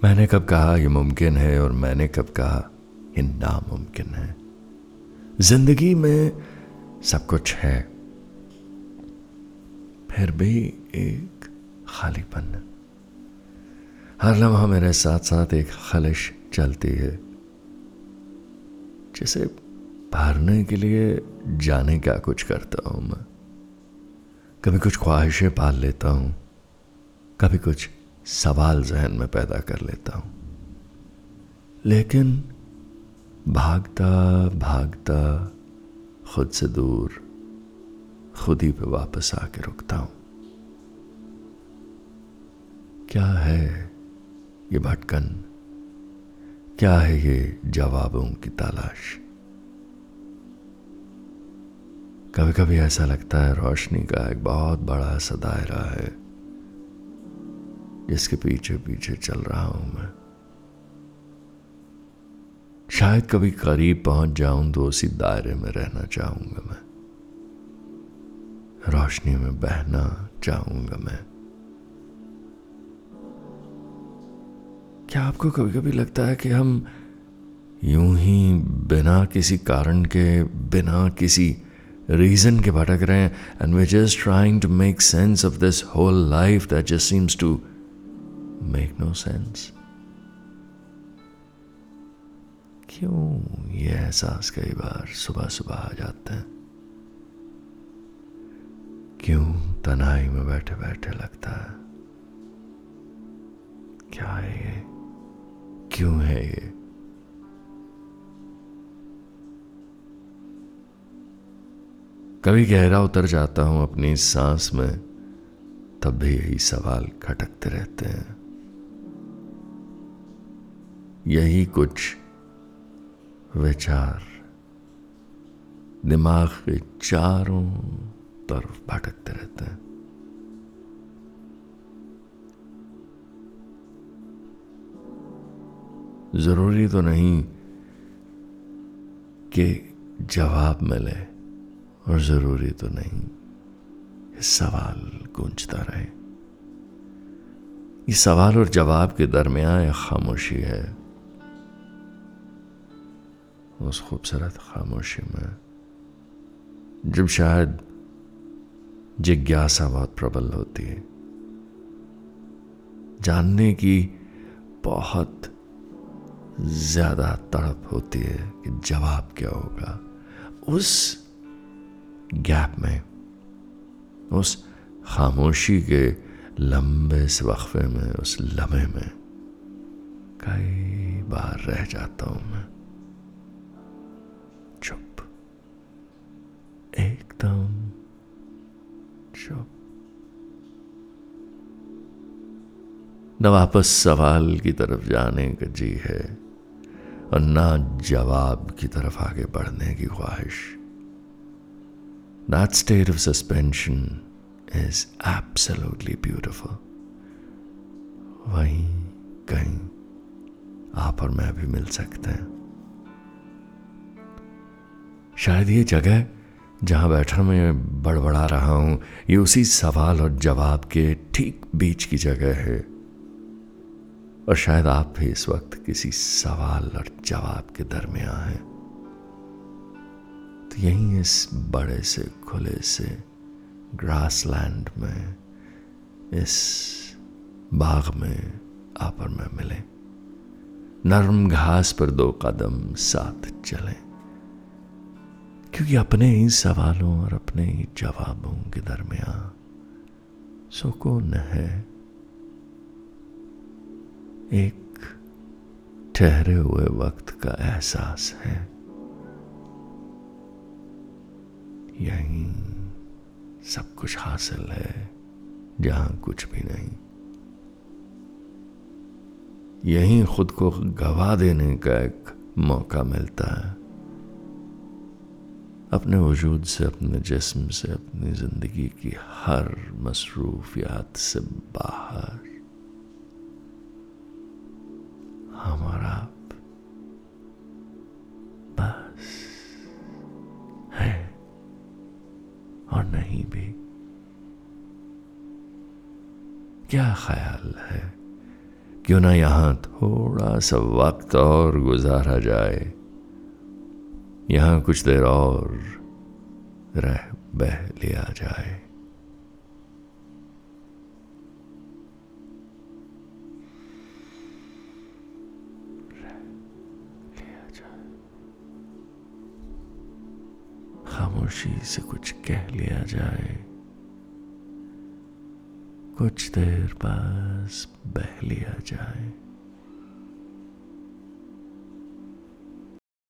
मैंने कब कहा यह मुमकिन है और मैंने कब कहा यह नामुमकिन है। ज़िंदगी में सब कुछ है, फिर भी एक खालीपन। हर लम्हा मेरे साथ साथ एक खलिश चलती है, जिसे भरने के लिए जाने क्या कुछ करता हूँ मैं। कभी कुछ ख्वाहिशें पाल लेता हूँ, कभी कुछ सवाल जहन में पैदा कर लेता हूँ। लेकिन भागता भागता, खुद से दूर, खुद ही पे वापस आके रुकता हूँ। क्या है ये भटकन? क्या है ये जवाबों की तलाश? कभी कभी ऐसा लगता है रोशनी का एक बहुत बड़ा सा दायरा है। जिसके पीछे पीछे चल रहा हूँ मैं। शायद कभी करीब पहुँच जाऊँ तो उसी दायरे में रहना चाहूँगा मैं। रोशनी में बहना चाहूँगा मैं। क्या आपको कभी कभी लगता है कि हम यूँ ही बिना किसी कारण के, बिना किसी रीजन के भटक रहे हैं? And we just trying to make sense of this whole life that just seems to make no sense क्यों ये एहसास कई बार सुबह सुबह आ जाते हैं? क्यों तनाई में बैठे बैठे लगता है? क्या है ये? क्यों है ये? कभी गहरा उतर जाता हूँ अपनी सांस में, तब भी यही सवाल खटकते रहते हैं। यही कुछ विचार दिमाग के चारों तरफ़ भटकते रहते हैं। ज़रूरी तो नहीं कि जवाब मिले और ज़रूरी तो नहीं सवाल गूंजता रहे। ये सवाल और जवाब के दरमियान एक खामोशी है। उस खूबसूरत खामोशी में जब शायद जिज्ञासा बहुत प्रबल होती है जानने की बहुत ज़्यादा तड़प होती है कि जवाब क्या होगा उस गैप में उस खामोशी के लंबे से वक्फे में उस लम्हे में कई बार रह जाता हूँ मैं न वापस सवाल की तरफ़ जाने का जी है और ना जवाब की तरफ़ आगे बढ़ने की ख्वाहिश। That state of suspension is absolutely beautiful. वहीं कहीं आप और मैं भी मिल सकते हैं। शायद ये जगह जहाँ बैठा मैं बड़बड़ा रहा हूँ, ये उसी सवाल और जवाब के ठीक बीच की जगह है। और शायद आप भी इस वक्त किसी सवाल और जवाब के दरमियान हैं। तो यहीं इस बड़े से खुले से ग्रासलैंड में, इस बाग में आप और मैं मिले। नरम घास पर दो कदम साथ चलें। क्योंकि अपने ही सवालों और अपने ही जवाबों के दरमियान सुकून है एक ठहरे हुए वक्त का एहसास है। यही सब कुछ हासिल है, जहाँ कुछ भी नहीं। यही खुद को गवा देने का एक मौका मिलता है। अपने वजूद से, अपने जिस्म से, अपनी ज़िंदगी की हर मसरूफियात से बाहर। और नहीं भी। क्या ख्याल है? क्यों ना यहाँ थोड़ा सा वक्त और गुजारा जाए। यहाँ कुछ देर और रह बह लिया जाए। खामोशी से कुछ कह लिया जाए। कुछ देर पास बह लिया जाए।